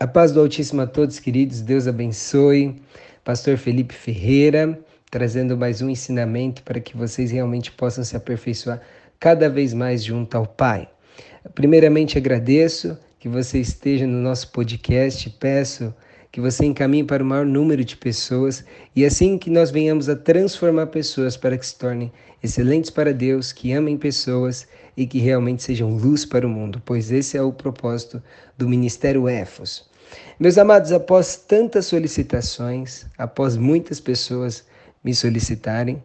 A paz do Altíssimo a todos, queridos. Deus abençoe. Pastor Felipe Ferreira, trazendo mais um ensinamento para que vocês realmente possam se aperfeiçoar cada vez mais junto ao Pai. Primeiramente, agradeço que você esteja no nosso podcast. Peço que você encaminhe para o maior número de pessoas e assim que nós venhamos a transformar pessoas para que se tornem excelentes para Deus, que amem pessoas e que realmente sejam luz para o mundo, pois esse é o propósito do Ministério EFOS. Meus amados, após tantas solicitações, após muitas pessoas me solicitarem,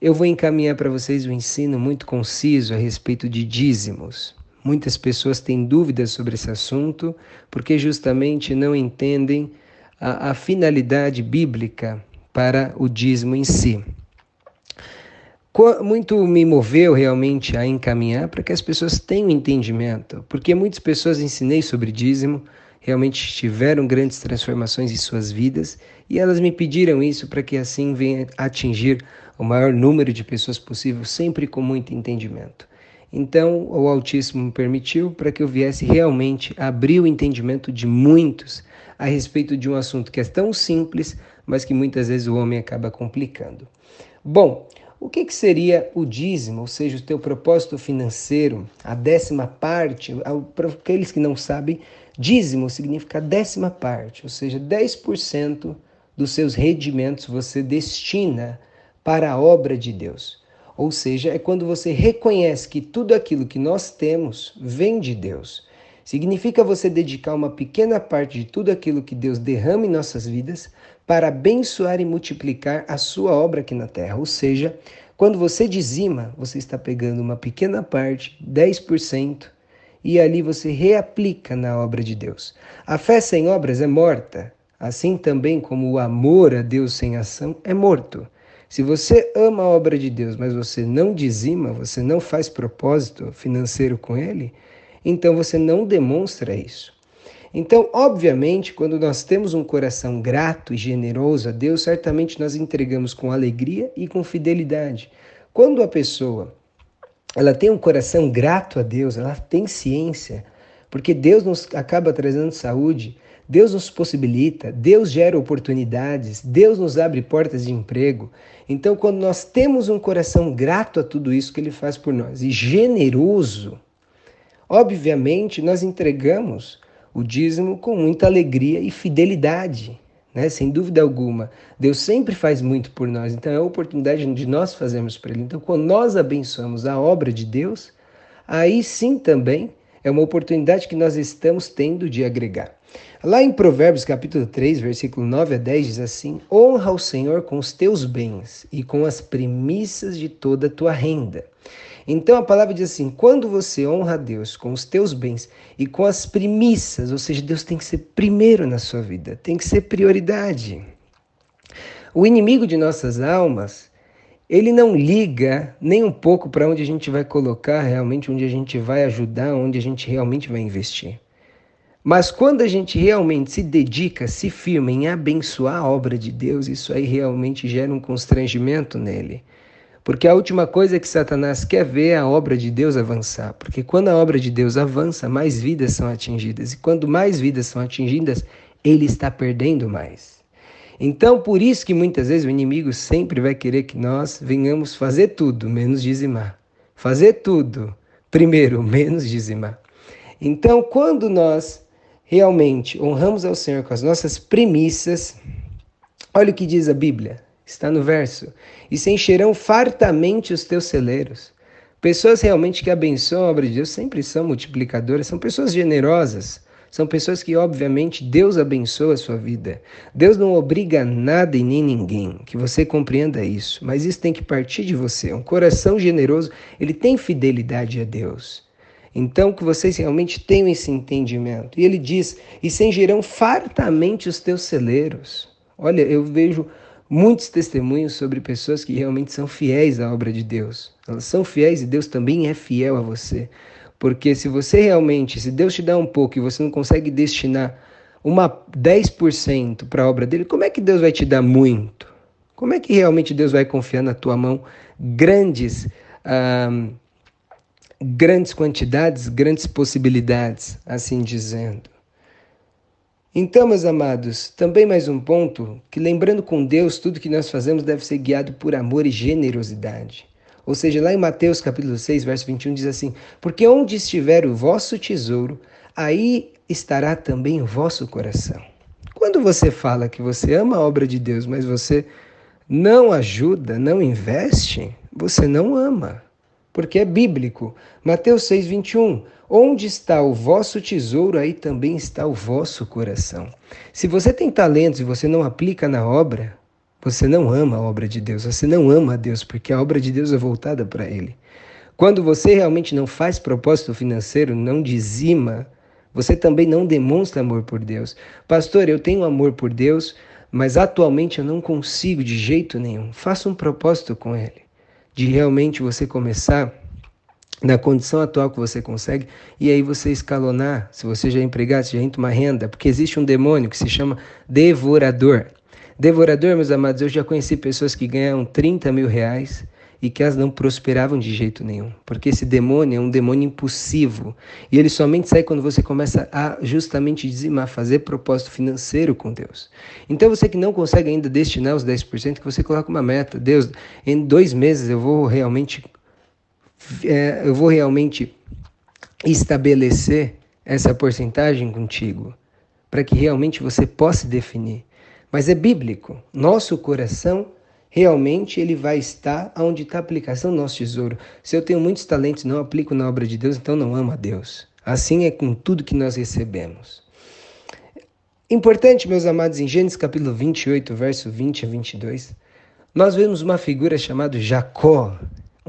eu vou encaminhar para vocês um ensino muito conciso a respeito de dízimos. Muitas pessoas têm dúvidas sobre esse assunto porque justamente não entendem a, a finalidade bíblica para o dízimo em si. Muito me moveu realmente a encaminhar para que as pessoas tenham entendimento, porque muitas pessoas ensinei sobre dízimo, realmente tiveram grandes transformações em suas vidas e elas me pediram isso para que assim venha atingir o maior número de pessoas possível, sempre com muito entendimento. Então, o Altíssimo me permitiu para que eu viesse realmente abrir o entendimento de muitos a respeito de um assunto que é tão simples, mas que muitas vezes o homem acaba complicando. Bom, o que, que seria o dízimo, ou seja, o teu propósito financeiro, a décima parte? Para aqueles que não sabem, dízimo significa décima parte, ou seja, 10% dos seus rendimentos você destina para a obra de Deus. Ou seja, é quando você reconhece que tudo aquilo que nós temos vem de Deus. Significa você dedicar uma pequena parte de tudo aquilo que Deus derrama em nossas vidas para abençoar e multiplicar a sua obra aqui na terra. Ou seja, quando você dizima, você está pegando uma pequena parte, 10%, e ali você reaplica na obra de Deus. A fé sem obras é morta, assim também como o amor a Deus sem ação é morto. Se você ama a obra de Deus, mas você não dizima, você não faz propósito financeiro com ele, então você não demonstra isso. Então, obviamente, quando nós temos um coração grato e generoso a Deus, certamente nós entregamos com alegria e com fidelidade. Quando a pessoa ela tem um coração grato a Deus, ela tem ciência, porque Deus nos acaba trazendo saúde, Deus nos possibilita, Deus gera oportunidades, Deus nos abre portas de emprego. Então, quando nós temos um coração grato a tudo isso que Ele faz por nós e generoso, obviamente nós entregamos o dízimo com muita alegria e fidelidade, né? sem dúvida alguma. Deus sempre faz muito por nós, então é a oportunidade de nós fazermos para Ele. Então, quando nós abençoamos a obra de Deus, aí sim também é uma oportunidade que nós estamos tendo de agregar. Lá em Provérbios capítulo 3, versículo 9 a 10 diz assim: Honra o Senhor com os teus bens e com as premissas de toda a tua renda. Então a palavra diz assim: quando você honra a Deus com os teus bens e com as premissas, ou seja, Deus tem que ser primeiro na sua vida, tem que ser prioridade. O inimigo de nossas almas, ele não liga nem um pouco para onde a gente vai colocar realmente, onde a gente vai ajudar, onde a gente realmente vai investir. Mas quando a gente realmente se dedica, se firma em abençoar a obra de Deus, isso aí realmente gera um constrangimento nele. Porque a última coisa que Satanás quer ver é a obra de Deus avançar. Porque quando a obra de Deus avança, mais vidas são atingidas. E quando mais vidas são atingidas, ele está perdendo mais. Então, por isso que muitas vezes o inimigo sempre vai querer que nós venhamos fazer tudo, menos dizimar. Fazer tudo, primeiro, menos dizimar. Então, quando nós realmente honramos ao Senhor com as nossas premissas, olha o que diz a Bíblia, está no verso: e se encherão fartamente os teus celeiros. Pessoas realmente que abençoam a obra de Deus sempre são multiplicadoras, são pessoas generosas, são pessoas que, obviamente, Deus abençoa a sua vida. Deus não obriga nada e nem ninguém, que você compreenda isso, mas isso tem que partir de você. Um coração generoso, ele tem fidelidade a Deus. Então, que vocês realmente tenham esse entendimento. E ele diz: e cengerão fartamente os teus celeiros. Olha, eu vejo muitos testemunhos sobre pessoas que realmente são fiéis à obra de Deus. Elas são fiéis e Deus também é fiel a você. Porque se você realmente, se Deus te dá um pouco e você não consegue destinar uma 10% para a obra dele, como é que Deus vai te dar muito? Como é que realmente Deus vai confiar na tua mão grandes grandes quantidades, grandes possibilidades, assim dizendo. Então, meus amados, também mais um ponto, que lembrando com Deus, tudo que nós fazemos deve ser guiado por amor e generosidade. Ou seja, lá em Mateus capítulo 6, verso 21 diz assim: "Porque onde estiver o vosso tesouro, aí estará também o vosso coração." Quando você fala que você ama a obra de Deus, mas você não ajuda, não investe, você não ama. Porque é bíblico. Mateus 6, 21. Onde está o vosso tesouro, aí também está o vosso coração. Se você tem talentos e você não aplica na obra, você não ama a obra de Deus, você não ama a Deus, porque a obra de Deus é voltada para Ele. Quando você realmente não faz propósito financeiro, não dizima, você também não demonstra amor por Deus. Pastor, eu tenho amor por Deus, mas atualmente eu não consigo de jeito nenhum. Faça um propósito com Ele, de realmente você começar na condição atual que você consegue, e aí você escalonar, se você já é empregado, se já entra uma renda, porque existe um demônio que se chama devorador. Devorador, meus amados, eu já conheci pessoas que ganham 30 mil reais e que elas não prosperavam de jeito nenhum, porque esse demônio é um demônio impulsivo e ele somente sai quando você começa a justamente dizimar, fazer propósito financeiro com Deus. Então você que não consegue ainda destinar os 10%, que você coloca uma meta, Deus, em dois meses eu vou realmente é, eu vou realmente estabelecer essa porcentagem contigo, para que realmente você possa definir. Mas é bíblico. Nosso coração realmente ele vai estar onde está a aplicação do nosso tesouro. Se eu tenho muitos talentos e não aplico na obra de Deus, então não amo a Deus. Assim é com tudo que nós recebemos. Importante, meus amados, em Gênesis capítulo 28, verso 20 a 22, nós vemos uma figura chamada Jacó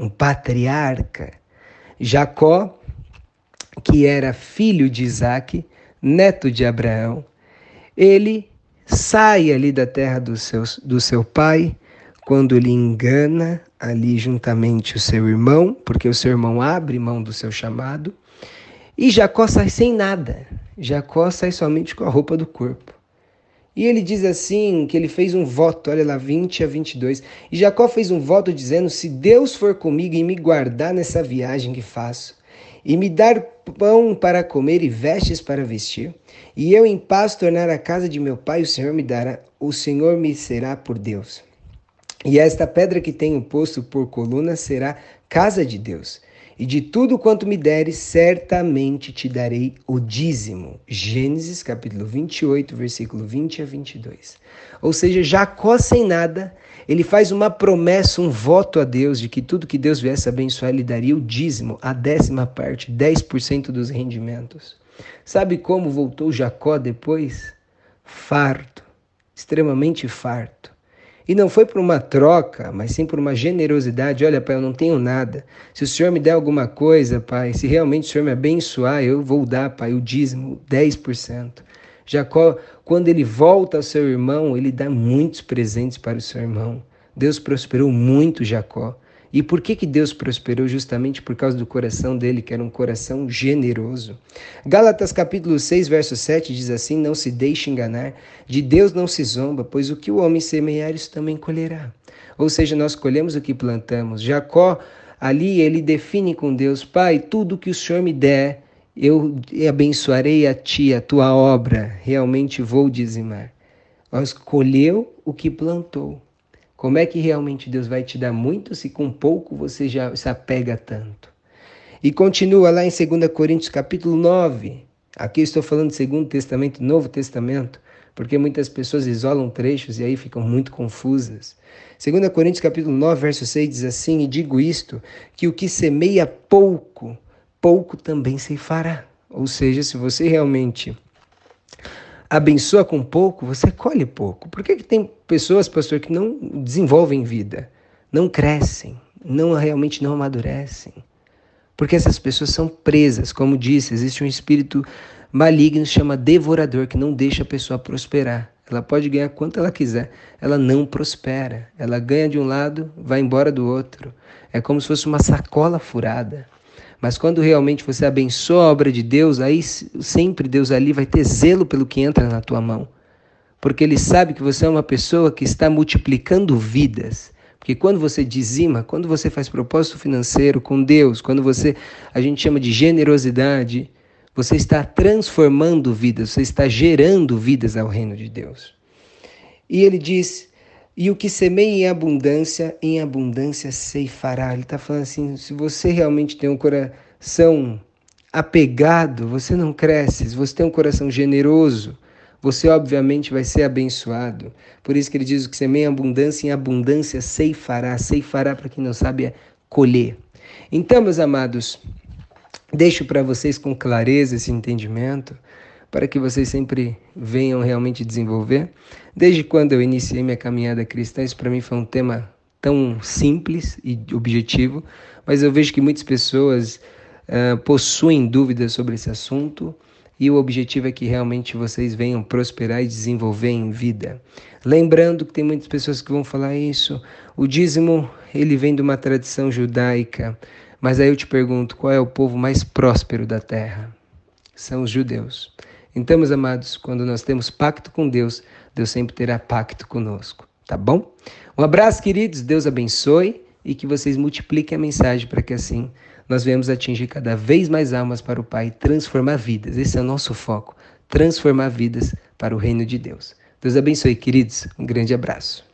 um patriarca. Jacó, que era filho de Isaac, neto de Abraão, ele sai ali da terra do seu, do seu pai, quando ele engana ali juntamente o seu irmão, porque o seu irmão abre mão do seu chamado, e Jacó sai sem nada. Jacó sai somente com a roupa do corpo. E ele diz assim que ele fez um voto, olha lá, 20 a 22. E Jacó fez um voto dizendo: Se Deus for comigo e me guardar nessa viagem que faço, e me dar pão para comer e vestes para vestir, e eu em paz tornar a casa de meu pai, o Senhor me dará, o Senhor me será por Deus. E esta pedra que tenho posto por coluna será casa de Deus e de tudo quanto me deres, certamente te darei o dízimo. Gênesis capítulo 28, versículo 20 a 22. Ou seja, Jacó sem nada, ele faz uma promessa, um voto a Deus de que tudo que Deus viesse abençoar, ele daria o dízimo, a décima parte, 10% dos rendimentos. Sabe como voltou Jacó depois? Farto, extremamente farto. E não foi por uma troca, mas sim por uma generosidade. Olha, pai, eu não tenho nada. Se o senhor me der alguma coisa, pai, se realmente o senhor me abençoar, eu vou dar, pai, o dízimo, 10%. Jacó, quando ele volta ao seu irmão, ele dá muitos presentes para o seu irmão. Deus prosperou muito Jacó. E por que, que Deus prosperou? Justamente por causa do coração dele, que era um coração generoso. Gálatas capítulo 6, verso 7 diz assim: Não se deixe enganar, de Deus não se zomba, pois o que o homem semear, isso também colherá. Ou seja, nós colhemos o que plantamos. Jacó, ali, ele define com Deus: Pai, tudo que o Senhor me der, eu abençoarei a ti, a tua obra, realmente vou dizimar. Nós colheu o que plantou. Como é que realmente Deus vai te dar muito se com pouco você já se apega tanto? E continua lá em 2 Coríntios capítulo 9. Aqui estou falando de Segundo Testamento, Novo Testamento, porque muitas pessoas isolam trechos e aí ficam muito confusas. 2 Coríntios capítulo 9, verso 6 diz assim: "E digo isto, que o que semeia pouco, pouco também se fará." Ou seja, se você realmente abençoa com pouco, você colhe pouco. Por que, que tem pessoas, pastor, que não desenvolvem vida, não crescem, não realmente não amadurecem? Porque essas pessoas são presas, como disse, existe um espírito maligno chama devorador que não deixa a pessoa prosperar. Ela pode ganhar quanto ela quiser, ela não prospera. Ela ganha de um lado, vai embora do outro. É como se fosse uma sacola furada. Mas quando realmente você abençoa a obra de Deus, aí sempre Deus ali vai ter zelo pelo que entra na tua mão. Porque ele sabe que você é uma pessoa que está multiplicando vidas. Porque quando você dizima, quando você faz propósito financeiro com Deus, quando você, a gente chama de generosidade, você está transformando vidas, você está gerando vidas ao reino de Deus. E ele diz: e o que semeia em abundância, em abundância ceifará. Ele está falando assim: se você realmente tem um coração apegado, você não cresce. Se você tem um coração generoso, você obviamente vai ser abençoado. Por isso que ele diz: o que semeia em abundância, em abundância ceifará. Ceifará, para quem não sabe, é colher. Então, meus amados, deixo para vocês com clareza esse entendimento para que vocês sempre venham realmente desenvolver. Desde quando eu iniciei minha caminhada cristã, isso para mim foi um tema tão simples e objetivo, mas eu vejo que muitas pessoas uh, possuem dúvidas sobre esse assunto e o objetivo é que realmente vocês venham prosperar e desenvolver em vida. Lembrando que tem muitas pessoas que vão falar isso, o dízimo ele vem de uma tradição judaica, mas aí eu te pergunto, qual é o povo mais próspero da terra? São os judeus. Então, meus amados, quando nós temos pacto com Deus, Deus sempre terá pacto conosco, tá bom? Um abraço, queridos, Deus abençoe e que vocês multipliquem a mensagem para que assim nós venhamos atingir cada vez mais almas para o Pai e transformar vidas. Esse é o nosso foco, transformar vidas para o reino de Deus. Deus abençoe, queridos. Um grande abraço.